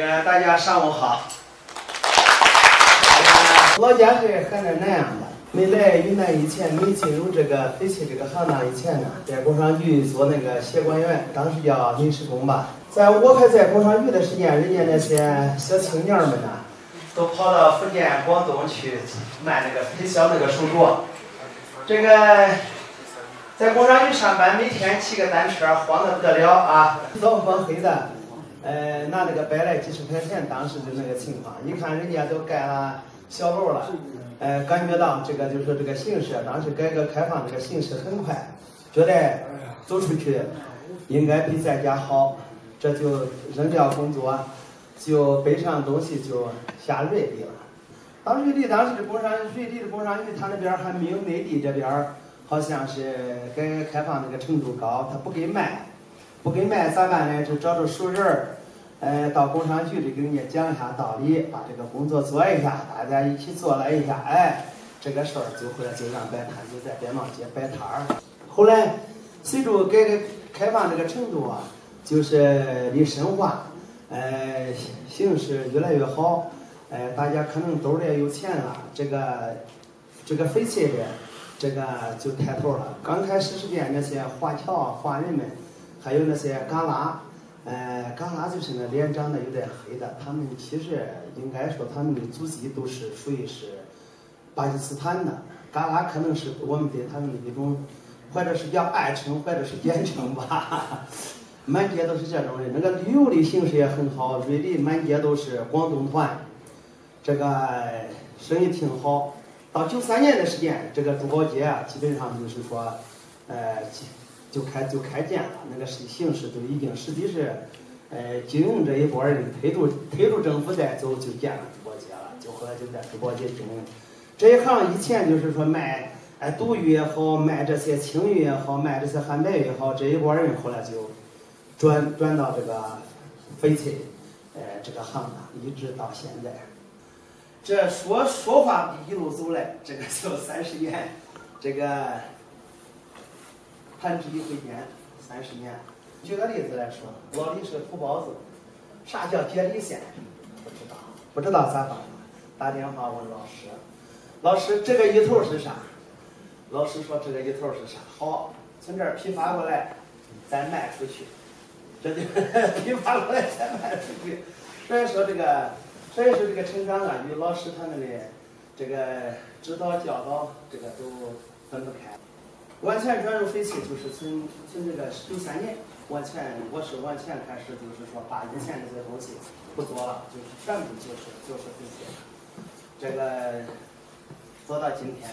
个大家上午好。呃老家是河南南阳的，没来云南以前，没进入这个废弃这个行当以前呢，在工商局做那个协管员，当时叫临时工吧。在我还在工商局的时间，人家那些小青年们呢，都跑到福建、广东去卖那个推销那个手镯。这个在工商局上班，每天骑个单车，慌得不得了啊，早晚黑的。呃，拿那个白来几十块钱，当时的那个情况，你看人家都盖了小楼了，呃，感觉到这个就是说这个形势，当时改革开放这个形势很快，觉得走出去应该比在家好，这就扔掉工作，就背上东西就下瑞丽了。当瑞丽当时的工商瑞丽的工商局，他那边还没有内地这边好像是改革开放那个程度高，他不给卖。不给卖咋办呢？就找着熟人儿，呃，到工商局里给人家讲一下道理，把这个工作做一下，大家一起做了一下，哎，这个事儿就后来就让摆摊，就在边贸街摆摊儿。后来随着改革开放这个程度啊，就是的深化，呃，形势越来越好，呃，大家可能兜里也有钱了，这个这个废弃的这个就抬头了。刚开始时间那些华侨华人们。还有那些嘎拉，呃，嘎拉就是那脸长得有点黑的，他们其实应该说他们的祖籍都是属于是巴基斯坦的。嘎拉可能是我们对他们的一种，或者是叫爱称，或者是简称吧。满街都是这种人，那个旅游的形势也很好，瑞丽满街都是广东团，这个生意挺好。到九三年的时间，这个珠宝街啊，基本上就是说，呃。就开就开建了，那个是形势都已经实际是，呃，经营这一波人推住推住政府在走，就建了珠宝街了，就后来就在珠宝街经营。这一行以前就是说卖，哎，赌玉也好，卖这些青玉也好，卖这些汉白玉也好，这一波人后来就转转到这个翡翠，呃，这个行当，一直到现在。这说说话一路走来，这个就三十年，这个。弹指一挥间，三十年。举个例子来说，老李是土包子，啥叫接力线？不知道，不知道咋办？打电话问老师，老师这个一头是啥？老师说这个一头是啥？好，从这儿批发过来，再卖出去。这就 批发过来再卖出去。所以说这个，所以说这个成长啊，与老师他们的这个指导教导，这个都分不开。完全转入废弃，就是从从这个九三年完全，我是完全开始，就是说把以前这些东西不做了，就是全部就是就是废弃。这个做到今天。